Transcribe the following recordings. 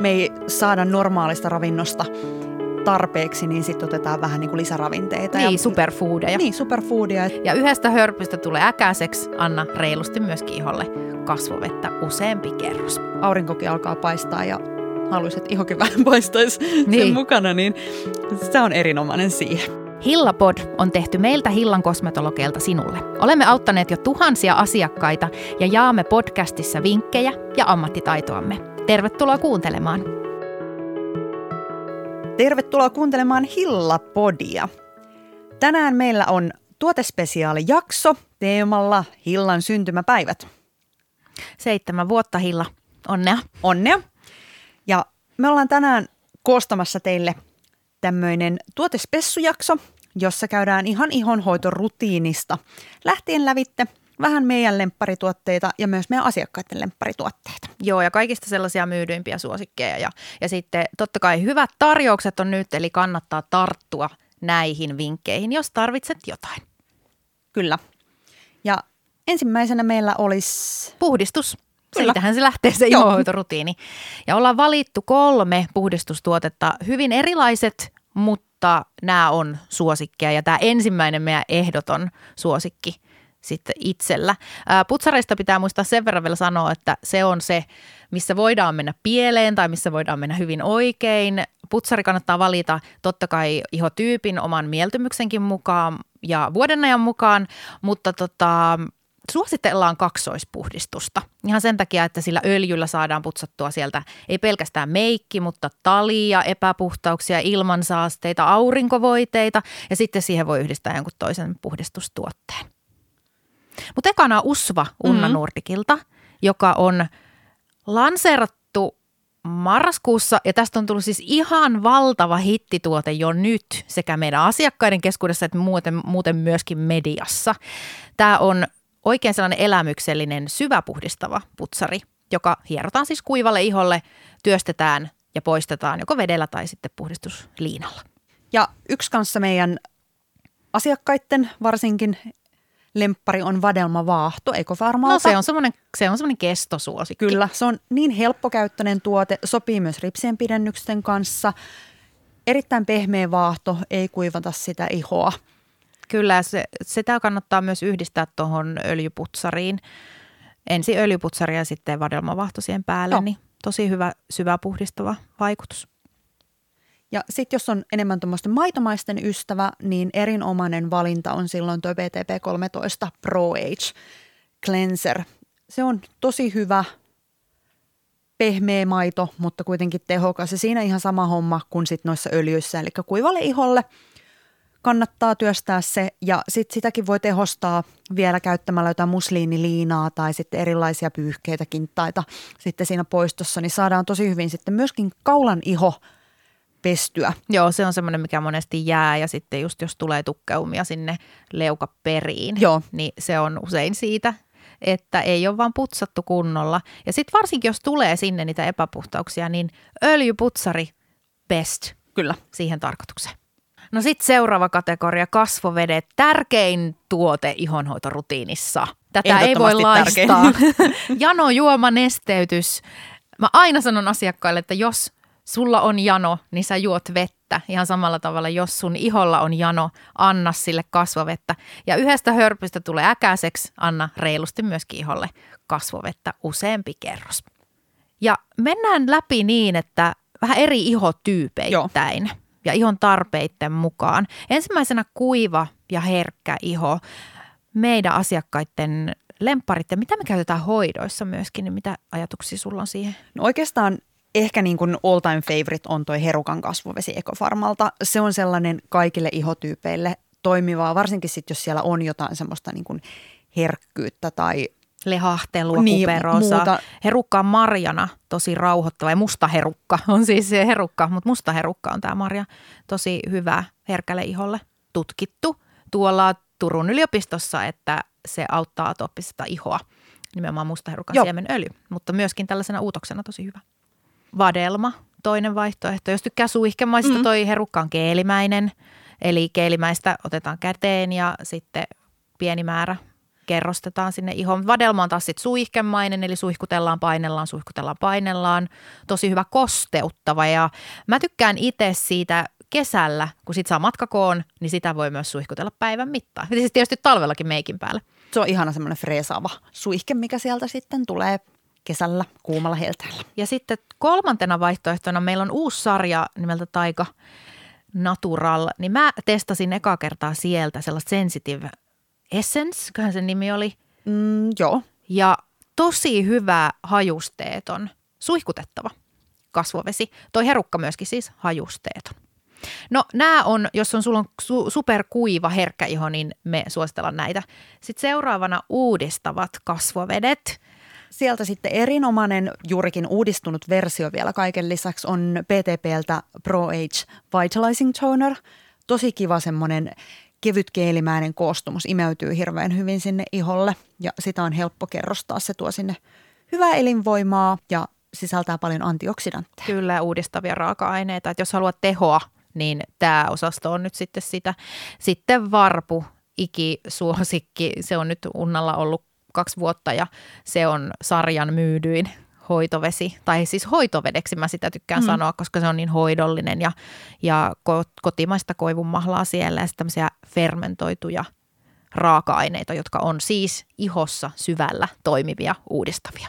me ei saada normaalista ravinnosta tarpeeksi, niin sitten otetaan vähän niin kuin lisäravinteita. Niin, ja, superfoodeja. Niin, superfoodia. Ja yhdestä hörpystä tulee äkäiseksi, anna reilusti myöskin iholle kasvovettä useampi kerros. Aurinkokin alkaa paistaa ja haluaisit, että ihokin vähän paistaisi Niin. sen mukana, niin se on erinomainen siihen. Hillapod on tehty meiltä Hillan kosmetologeilta sinulle. Olemme auttaneet jo tuhansia asiakkaita ja jaamme podcastissa vinkkejä ja ammattitaitoamme. Tervetuloa kuuntelemaan. Tervetuloa kuuntelemaan Hillapodia. Tänään meillä on tuotespesiaalijakso teemalla Hillan syntymäpäivät. Seitsemän vuotta Hilla. Onnea. Onnea! Ja me ollaan tänään koostamassa teille tämmöinen tuotespessujakso, jossa käydään ihan ihonhoitorutiinista lähtien lävitte vähän meidän lempparituotteita ja myös meidän asiakkaiden lempparituotteita. Joo, ja kaikista sellaisia myydyimpiä suosikkeja. Ja, ja sitten totta kai hyvät tarjoukset on nyt, eli kannattaa tarttua näihin vinkkeihin, jos tarvitset jotain. Kyllä. Ja ensimmäisenä meillä olisi Puhdistus. Kyllä. Siitähän se lähtee se ihohoitorutiini. Ja ollaan valittu kolme puhdistustuotetta, hyvin erilaiset, mutta nämä on suosikkeja. Ja tämä ensimmäinen meidän ehdoton suosikki sitten itsellä. Putsareista pitää muistaa sen verran vielä sanoa, että se on se, missä voidaan mennä pieleen tai missä voidaan mennä hyvin oikein. Putsari kannattaa valita totta kai ihotyypin oman mieltymyksenkin mukaan ja vuodenajan mukaan, mutta tota, suositellaan kaksoispuhdistusta. Ihan sen takia, että sillä öljyllä saadaan putsattua sieltä ei pelkästään meikki, mutta talia, epäpuhtauksia, ilmansaasteita, aurinkovoiteita ja sitten siihen voi yhdistää jonkun toisen puhdistustuotteen. Mutta ekana Usva Unna Mhm. Nordikilta, joka on lanseerattu marraskuussa ja tästä on tullut siis ihan valtava hittituote jo nyt sekä meidän asiakkaiden keskuudessa että muuten, muuten myöskin mediassa. Tämä on oikein sellainen elämyksellinen syväpuhdistava putsari, joka hierotaan siis kuivalle iholle, työstetään ja poistetaan joko vedellä tai sitten puhdistusliinalla. Ja yksi kanssa meidän asiakkaiden varsinkin lemppari on vadelma vaahto ekofarmalta. No se on semmoinen, se on semmoinen kestosuosikki. Kyllä, se on niin helppokäyttöinen tuote, sopii myös ripsien pidennyksen kanssa. Erittäin pehmeä vaahto, ei kuivata sitä ihoa. Kyllä, se, sitä kannattaa myös yhdistää tuohon öljyputsariin. Ensin öljyputsari ja sitten vadelmavahto siihen päälle, Joo. niin tosi hyvä syvä puhdistava vaikutus. Ja sitten jos on enemmän tuommoisten maitomaisten ystävä, niin erinomainen valinta on silloin tuo BTP13 Pro Age Cleanser. Se on tosi hyvä, pehmeä maito, mutta kuitenkin tehokas. Ja siinä ihan sama homma kuin sit noissa öljyissä, eli kuivalle iholle kannattaa työstää se. Ja sitten sitäkin voi tehostaa vielä käyttämällä jotain musliiniliinaa tai sitten erilaisia pyyhkeitä, kintaita sitten siinä poistossa, niin saadaan tosi hyvin sitten myöskin kaulan iho pestyä. Joo, se on semmoinen, mikä monesti jää ja sitten just jos tulee tukkeumia sinne leukaperiin, Joo. niin se on usein siitä, että ei ole vaan putsattu kunnolla. Ja sitten varsinkin, jos tulee sinne niitä epäpuhtauksia, niin öljyputsari best Kyllä. siihen tarkoitukseen. No sitten seuraava kategoria, kasvovedet. Tärkein tuote ihonhoitorutiinissa. Tätä ei voi laistaa. Jano, juoma, nesteytys. Mä aina sanon asiakkaille, että jos sulla on jano, niin sä juot vettä. Ihan samalla tavalla, jos sun iholla on jano, anna sille kasvovettä. Ja yhdestä hörpystä tulee äkäiseksi, anna reilusti myöskin iholle kasvovettä useampi kerros. Ja mennään läpi niin, että vähän eri ihotyypeittäin ja ihon tarpeiden mukaan. Ensimmäisenä kuiva ja herkkä iho. Meidän asiakkaiden lemparit ja mitä me käytetään hoidoissa myöskin, niin mitä ajatuksia sulla on siihen? No oikeastaan ehkä niin kuin all time favorite on toi herukan kasvuvesi Ekofarmalta. Se on sellainen kaikille ihotyypeille toimivaa, varsinkin sitten jos siellä on jotain semmoista niin kuin herkkyyttä tai Lehahtelua, Niin, kuperosa. muuta. Herukka on marjana tosi rauhoittava ja musta herukka on siis se herukka, mutta musta herukka on tämä marja. Tosi hyvä herkälle iholle. Tutkittu tuolla Turun yliopistossa, että se auttaa atooppista ihoa. Nimenomaan musta herukan Joo. siemenöljy, mutta myöskin tällaisena uutoksena tosi hyvä. Vadelma, toinen vaihtoehto. Jos tykkää suihkemaista, Mm. toi herukka on keelimäinen. Eli keelimäistä otetaan käteen ja sitten pieni määrä kerrostetaan sinne ihoon. Vadelma on taas sitten suihkemainen, eli suihkutellaan, painellaan, suihkutellaan, painellaan. Tosi hyvä kosteuttava ja mä tykkään itse siitä kesällä, kun sit saa matkakoon, niin sitä voi myös suihkutella päivän mittaan. Ja siis tietysti talvellakin meikin päällä. Se on ihana semmoinen freesaava suihke, mikä sieltä sitten tulee kesällä kuumalla helteellä. Ja sitten kolmantena vaihtoehtona meillä on uusi sarja nimeltä Taika Natural, niin mä testasin eka kertaa sieltä sellaista Sensitive Essence, köhän sen nimi oli. Mm, joo. Ja tosi hyvä hajusteeton, suihkutettava kasvovesi. Toi herukka myöskin siis hajusteeton. No nämä on, jos on sulla on su- superkuiva herkkä iho, niin me suositellaan näitä. Sitten seuraavana uudistavat kasvovedet. Sieltä sitten erinomainen juurikin uudistunut versio vielä kaiken lisäksi on PTPltä Pro Age Vitalizing Toner. Tosi kiva semmoinen kevyt keelimäinen koostumus imeytyy hirveän hyvin sinne iholle ja sitä on helppo kerrostaa. Se tuo sinne hyvää elinvoimaa ja sisältää paljon antioksidantteja. Kyllä, uudistavia raaka-aineita. Että jos haluat tehoa, niin tämä osasto on nyt sitten sitä. Sitten varpu, ikisuosikki, se on nyt Unnalla ollut kaksi vuotta ja se on sarjan myydyin hoitovesi, tai siis hoitovedeksi mä sitä tykkään mm. sanoa, koska se on niin hoidollinen ja, ja kotimaista koivunmahlaa siellä ja tämmöisiä fermentoituja raaka-aineita, jotka on siis ihossa syvällä toimivia uudistavia.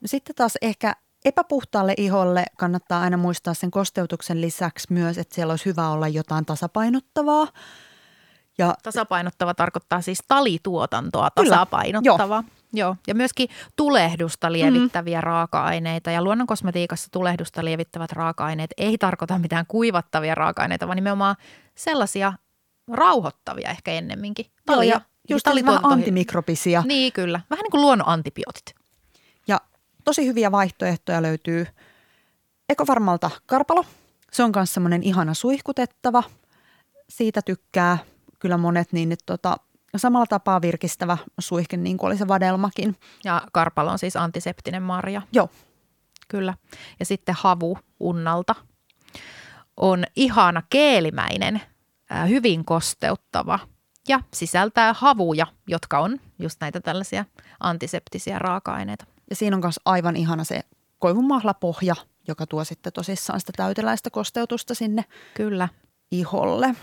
No sitten taas ehkä epäpuhtaalle iholle kannattaa aina muistaa sen kosteutuksen lisäksi myös, että siellä olisi hyvä olla jotain tasapainottavaa. Ja, tasapainottava tarkoittaa siis talituotantoa tasapainottava. Joo. Joo, ja myöskin tulehdusta lievittäviä mm. raaka-aineita. Ja luonnonkosmetiikassa tulehdusta lievittävät raaka-aineet ei tarkoita mitään kuivattavia raaka-aineita, vaan nimenomaan sellaisia rauhoittavia ehkä ennemminkin. Joo, ja just vähän antimikrobisia. Niin, kyllä. Vähän niin kuin luonnon antibiootit. Ja tosi hyviä vaihtoehtoja löytyy Ekofarmalta Karpalo. Se on myös semmoinen ihana suihkutettava. Siitä tykkää kyllä monet, niin että tota, samalla tapaa virkistävä suihke, niin kuin oli se vadelmakin. Ja karpalo on siis antiseptinen marja. Joo. Kyllä. Ja sitten havu unnalta on ihana keelimäinen, hyvin kosteuttava ja sisältää havuja, jotka on just näitä tällaisia antiseptisiä raaka-aineita. Ja siinä on myös aivan ihana se koivunmahlapohja, joka tuo sitten tosissaan sitä täyteläistä kosteutusta sinne Kyllä. iholle.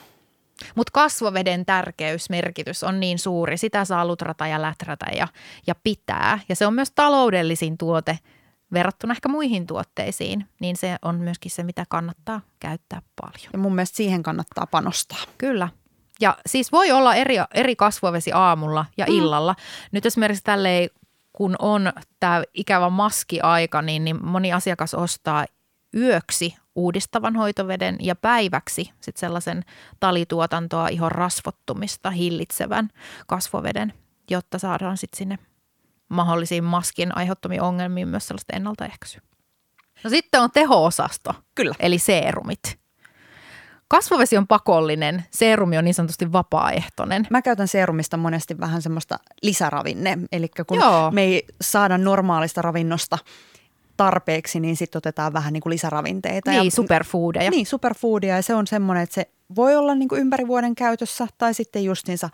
Mutta kasvoveden tärkeys, merkitys on niin suuri. Sitä saa lutrata ja läträtä ja, ja pitää. Ja se on myös taloudellisin tuote verrattuna ehkä muihin tuotteisiin. Niin se on myöskin se, mitä kannattaa käyttää paljon. Ja mun mielestä siihen kannattaa panostaa. Kyllä. Ja siis voi olla eri, eri kasvovesi aamulla ja mm. illalla. Nyt esimerkiksi tälleen, kun on tämä ikävä maskiaika, niin, niin moni asiakas ostaa yöksi uudistavan hoitoveden ja päiväksi sit sellaisen talituotantoa, ihon rasvottumista hillitsevän kasvoveden, jotta saadaan sitten sinne mahdollisiin maskin aiheuttamiin ongelmiin myös sellaista ennaltaehkäisyä. No sitten on teho-osasto, Kyllä. eli seerumit. Kasvovesi on pakollinen, seerumi on niin sanotusti vapaaehtoinen. Mä käytän seerumista monesti vähän semmoista lisäravinne, eli kun Joo. me ei saada normaalista ravinnosta – tarpeeksi, niin sitten otetaan vähän niin kuin lisäravinteita. Niin, ja, superfoodeja. Niin, superfoodia ja se on semmoinen, että se voi olla niin kuin ympäri vuoden käytössä tai sitten justiinsa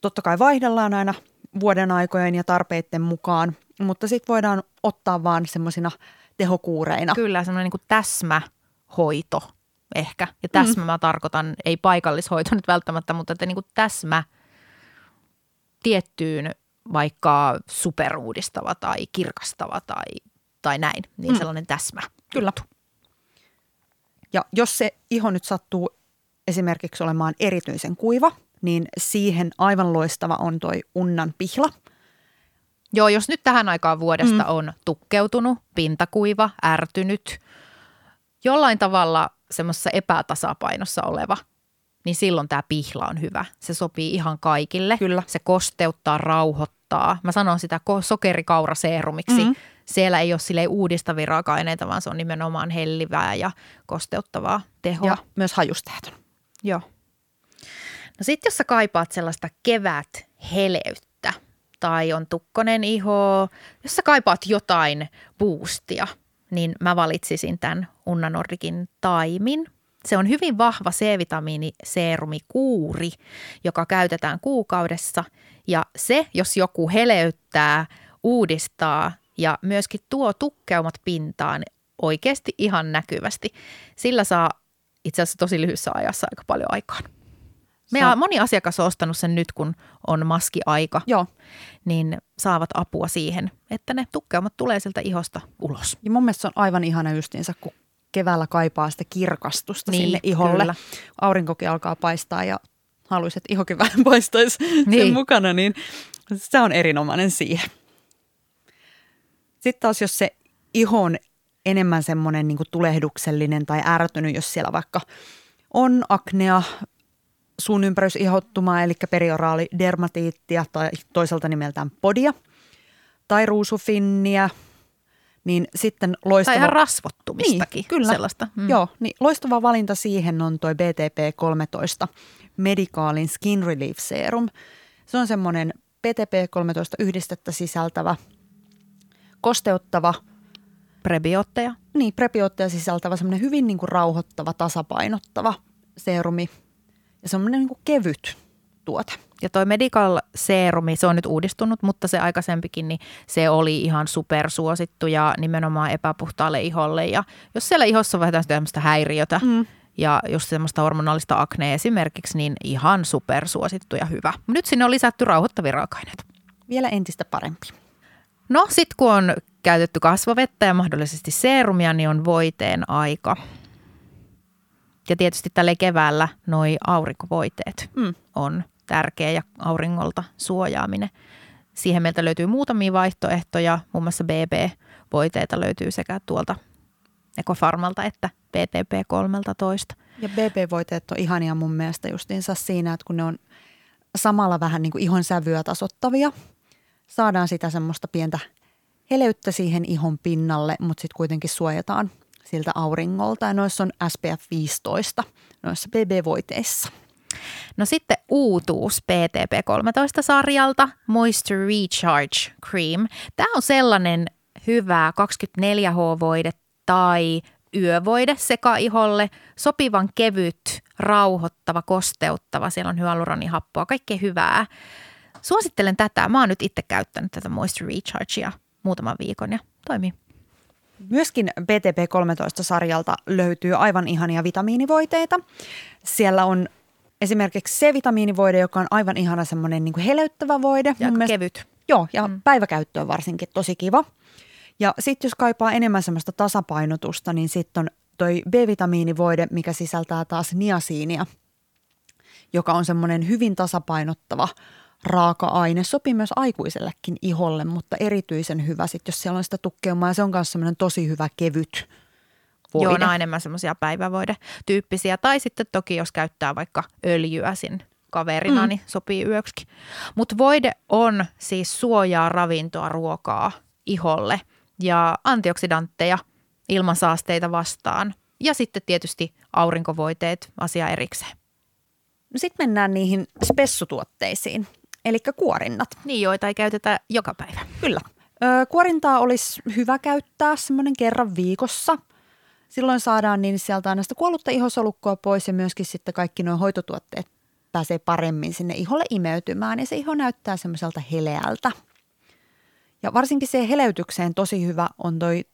totta kai vaihdellaan aina vuoden aikojen ja tarpeiden mukaan, mutta sitten voidaan ottaa vaan semmoisina tehokuureina. Kyllä, semmoinen niin kuin täsmähoito ehkä. Ja täsmä mm. mä tarkoitan, ei paikallishoito nyt välttämättä, mutta että niin kuin täsmä tiettyyn vaikka superuudistava tai kirkastava tai tai näin, niin mm. sellainen täsmä. Kyllä. Ja jos se iho nyt sattuu esimerkiksi olemaan erityisen kuiva, niin siihen aivan loistava on toi unnan pihla. Joo, jos nyt tähän aikaan vuodesta mm. on tukkeutunut, pintakuiva, ärtynyt, jollain tavalla semmoisessa epätasapainossa oleva, niin silloin tämä pihla on hyvä. Se sopii ihan kaikille. Kyllä. Se kosteuttaa, rauhoittaa. Mä sanon sitä sokerikauraseerumiksi. Mm siellä ei ole sille uudistavia raaka-aineita, vaan se on nimenomaan hellivää ja kosteuttavaa tehoa. Ja myös hajusteeton. Joo. No sitten jos sä kaipaat sellaista kevät heleyttä tai on tukkonen iho, jos sä kaipaat jotain boostia, niin mä valitsisin tämän Unna Nordikin taimin. Se on hyvin vahva C-vitamiiniseerumikuuri, joka käytetään kuukaudessa. Ja se, jos joku heleyttää, uudistaa ja myöskin tuo tukkeumat pintaan oikeasti ihan näkyvästi, sillä saa itse asiassa tosi lyhyessä ajassa aika paljon aikaan. Meidän Sa- moni asiakas on ostanut sen nyt, kun on maskiaika, Joo. niin saavat apua siihen, että ne tukkeumat tulee sieltä ihosta ulos. Ja mun mielestä se on aivan ihana justiinsa, kun keväällä kaipaa sitä kirkastusta Niin, sinne iholle. kyllä. Aurinkokin alkaa paistaa ja haluaisit, että ihokin vähän paistaisi. Niin. sen mukana, niin se on erinomainen siihen. Sitten taas jos se iho on enemmän semmoinen niin tulehduksellinen tai ärtynyt, jos siellä vaikka on aknea, suun ympärysihottumaa, eli perioraali dermatiittia tai toiselta nimeltään podia, tai ruusufinniä, niin sitten Tai loistava... ihan rasvottumistakin, Niin, kyllä. sellaista. Mm. Joo, niin loistava valinta siihen on toi BTP-13 Medicalin Skin Relief Serum. Se on semmoinen BTP-13 yhdistettä sisältävä, kosteuttava, Prebiootteja. niin prebiootteja sisältävä, semmoinen hyvin niin kuin rauhoittava, tasapainottava serumi ja semmoinen niin kuin kevyt tuote. Ja toi Medical Serumi, se on nyt uudistunut, mutta se aikaisempikin, niin se oli ihan supersuosittu ja nimenomaan epäpuhtaalle iholle. Ja jos siellä ihossa on vähän tämmöistä häiriötä mm. ja just semmoista hormonaalista aknea esimerkiksi, niin ihan supersuosittu ja hyvä. Nyt sinne on lisätty rauhoittavia raaka-aineita. Vielä entistä parempi. No sitten kun on käytetty kasvovettä ja mahdollisesti seerumia, niin on voiteen aika. Ja tietysti tälle keväällä noi aurinkovoiteet Mm. on tärkeä ja auringolta suojaaminen. Siihen meiltä löytyy muutamia vaihtoehtoja, muun muassa BB-voiteita löytyy sekä tuolta Ekofarmalta että BTP-13. Ja BB-voiteet on ihania mun mielestä justiinsa siinä, että kun ne on samalla vähän niin kuin ihon sävyä tasottavia, saadaan sitä semmoista pientä heleyttä siihen ihon pinnalle, mutta sitten kuitenkin suojataan siltä auringolta. Ja noissa on SPF 15 noissa BB-voiteissa. No sitten uutuus PTP13-sarjalta, Moisture Recharge Cream. Tämä on sellainen hyvä 24H-voide tai yövoide sekaiholle, sopivan kevyt, rauhoittava, kosteuttava. Siellä on hyaluronihappoa, kaikkea hyvää. Suosittelen tätä. Mä oon nyt itse käyttänyt tätä Moisture Rechargea muutaman viikon ja toimii. Myöskin BTP-13-sarjalta löytyy aivan ihania vitamiinivoiteita. Siellä on esimerkiksi C-vitamiinivoide, joka on aivan ihana semmoinen niin kuin heleyttävä voide. Ja mielestä- kevyt. Joo, ja mm. päiväkäyttöön varsinkin tosi kiva. Ja sitten jos kaipaa enemmän semmoista tasapainotusta, niin sitten on toi B-vitamiinivoide, mikä sisältää taas niasiinia, joka on semmoinen hyvin tasapainottava raaka-aine. Sopii myös aikuisellekin iholle, mutta erityisen hyvä sitten, jos siellä on sitä tukkeumaa. Ja se on myös semmoinen tosi hyvä kevyt voide. Joo, nämä on enemmän semmoisia päivävoide-tyyppisiä. Tai sitten toki, jos käyttää vaikka öljyä sin kaverina, mm. niin sopii yöksikin. Mutta voide on siis suojaa ravintoa, ruokaa iholle ja antioksidantteja ilmansaasteita vastaan. Ja sitten tietysti aurinkovoiteet asia erikseen. No sitten mennään niihin spessutuotteisiin, eli kuorinnat. Niin, joita ei käytetä joka päivä. Kyllä. Ö, kuorintaa olisi hyvä käyttää semmoinen kerran viikossa. Silloin saadaan niin sieltä aina sitä kuollutta ihosolukkoa pois ja myöskin sitten kaikki nuo hoitotuotteet pääsee paremmin sinne iholle imeytymään ja se iho näyttää semmoiselta heleältä. Ja varsinkin se heleytykseen tosi hyvä on toi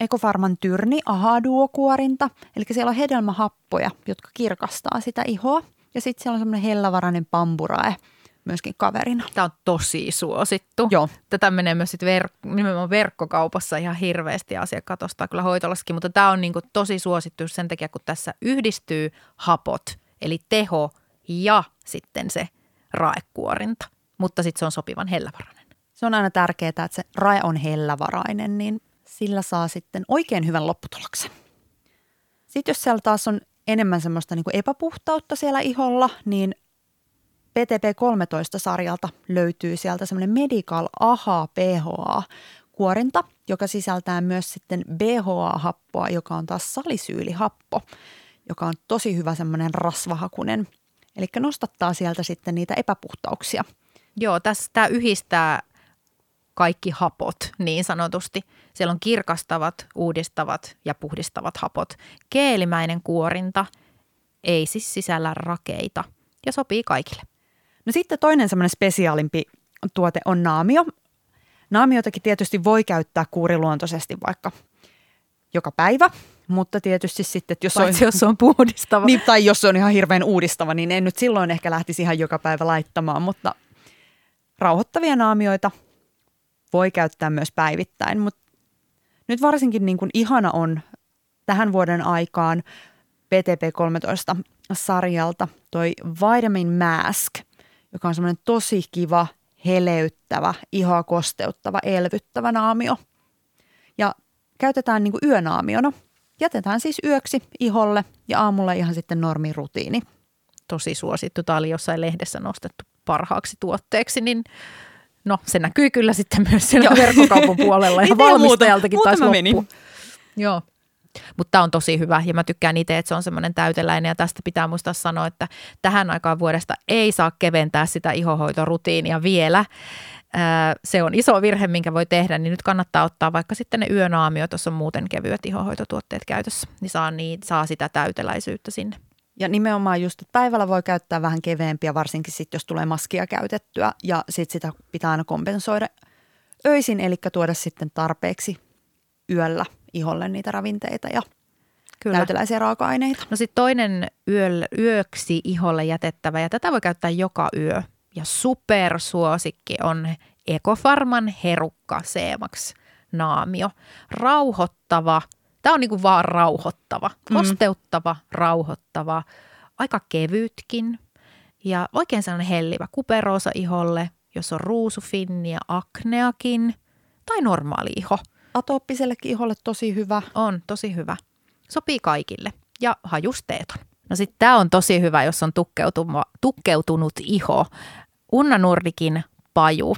Ekofarman tyrni Ahaduo-kuorinta. Eli siellä on hedelmähappoja, jotka kirkastaa sitä ihoa. Ja sitten siellä on semmoinen hellävarainen pamburae myöskin kaverina. Tämä on tosi suosittu. Joo. Tätä menee myös sit ver- nimenomaan verkkokaupassa ihan hirveästi asiakkaat ostaa kyllä hoitolaskin, mutta tämä on niinku tosi suosittu sen takia, kun tässä yhdistyy hapot, eli teho ja sitten se raekuorinta, mutta sitten se on sopivan hellävarainen. Se on aina tärkeää, että se rae on hellävarainen, niin sillä saa sitten oikein hyvän lopputuloksen. Sitten jos siellä taas on enemmän semmoista niin kuin epäpuhtautta siellä iholla, niin PTP-13-sarjalta löytyy sieltä semmoinen Medical AHA PHA kuorinta, joka sisältää myös sitten BHA-happoa, joka on taas salisyylihappo, joka on tosi hyvä semmoinen rasvahakunen. Eli nostattaa sieltä sitten niitä epäpuhtauksia. Joo, tässä tämä yhdistää kaikki hapot niin sanotusti. Siellä on kirkastavat, uudistavat ja puhdistavat hapot. Keelimäinen kuorinta ei siis sisällä rakeita ja sopii kaikille. No sitten toinen semmoinen spesiaalimpi tuote on naamio. Naamiotakin tietysti voi käyttää kuuriluontoisesti vaikka joka päivä, mutta tietysti sitten, että jos Paitsi on, jos on puhdistava. Niin, tai jos se on ihan hirveän uudistava, niin en nyt silloin ehkä lähtisi ihan joka päivä laittamaan, mutta rauhoittavia naamioita voi käyttää myös päivittäin, mutta nyt varsinkin niin kuin ihana on tähän vuoden aikaan PTP13 sarjalta toi Vitamin Mask, joka on semmoinen tosi kiva, heleyttävä, ihoa kosteuttava, elvyttävä naamio. Ja käytetään niin kuin yönaamiona. Jätetään siis yöksi iholle ja aamulla ihan sitten rutiini. Tosi suosittu. Tämä oli jossain lehdessä nostettu parhaaksi tuotteeksi, niin no se näkyy kyllä sitten myös siellä verkkokaupan puolella ja valmistajaltakin taisi loppu. Meni. Joo. Mutta tämä on tosi hyvä ja mä tykkään itse, että se on semmoinen täyteläinen ja tästä pitää muistaa sanoa, että tähän aikaan vuodesta ei saa keventää sitä ihohoitorutiinia vielä. Se on iso virhe, minkä voi tehdä, niin nyt kannattaa ottaa vaikka sitten ne yönaamiot, jos on muuten kevyet ihohoitotuotteet käytössä, niin saa, niin saa sitä täyteläisyyttä sinne. Ja nimenomaan just, että päivällä voi käyttää vähän keveempiä, varsinkin sitten, jos tulee maskia käytettyä ja sitten sitä pitää aina kompensoida öisin, eli tuoda sitten tarpeeksi yöllä iholle niitä ravinteita ja Kyllä. täyteläisiä raaka-aineita. No sitten toinen yö, yöksi iholle jätettävä, ja tätä voi käyttää joka yö. Ja supersuosikki on Ekofarman herukka Seemax naamio. Rauhoittava, tämä on niinku vaan rauhoittava, kosteuttava, mm. rauhoittava, aika kevytkin ja oikein sellainen hellivä kuperoosa iholle, jos on ruusufinnia, akneakin tai normaali iho – atooppisellekin iholle tosi hyvä. On, tosi hyvä. Sopii kaikille. Ja hajusteeton. No sitten tämä on tosi hyvä, jos on tukkeutunut iho. Unna Nurdikin paju.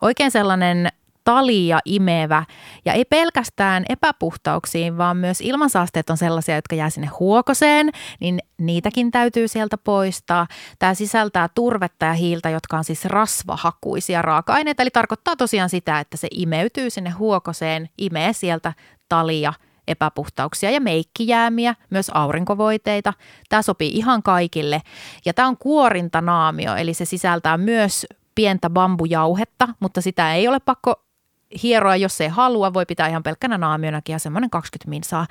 Oikein sellainen talia imevä ja ei pelkästään epäpuhtauksiin, vaan myös ilmansaasteet on sellaisia, jotka jää sinne huokoseen, niin niitäkin täytyy sieltä poistaa. Tämä sisältää turvetta ja hiiltä, jotka on siis rasvahakuisia raaka-aineita, eli tarkoittaa tosiaan sitä, että se imeytyy sinne huokoseen, imee sieltä talia epäpuhtauksia ja meikkijäämiä, myös aurinkovoiteita. Tämä sopii ihan kaikille. Ja tämä on kuorintanaamio, eli se sisältää myös pientä bambujauhetta, mutta sitä ei ole pakko hieroa, jos ei halua, voi pitää ihan pelkkänä naamionakin ja semmoinen 20 minsaa.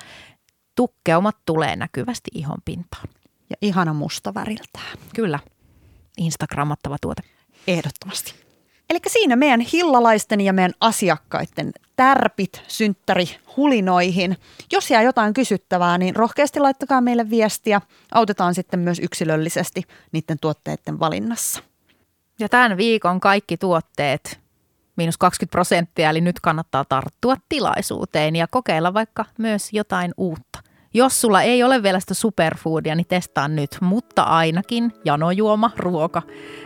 Tukkeumat tulee näkyvästi ihon pintaan. Ja ihana musta väriltään. Kyllä. Instagrammattava tuote. Ehdottomasti. Eli siinä meidän hillalaisten ja meidän asiakkaiden tärpit synttäri hulinoihin. Jos jää jotain kysyttävää, niin rohkeasti laittakaa meille viestiä. Autetaan sitten myös yksilöllisesti niiden tuotteiden valinnassa. Ja tämän viikon kaikki tuotteet miinus 20 prosenttia, eli nyt kannattaa tarttua tilaisuuteen ja kokeilla vaikka myös jotain uutta. Jos sulla ei ole vielä sitä superfoodia, niin testaa nyt, mutta ainakin janojuoma, ruoka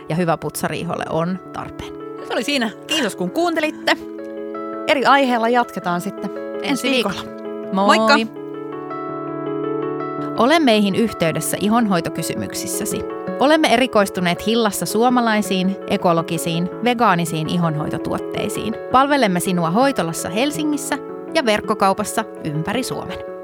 ja hyvä putsariiholle on tarpeen. Se oli siinä. Kiitos kun kuuntelitte. Eri aiheella jatketaan sitten ensi viikolla. Moi. Moikka! Ole meihin yhteydessä ihonhoitokysymyksissäsi. Olemme erikoistuneet Hillassa suomalaisiin, ekologisiin, vegaanisiin ihonhoitotuotteisiin. Palvelemme sinua hoitolassa Helsingissä ja verkkokaupassa ympäri Suomen.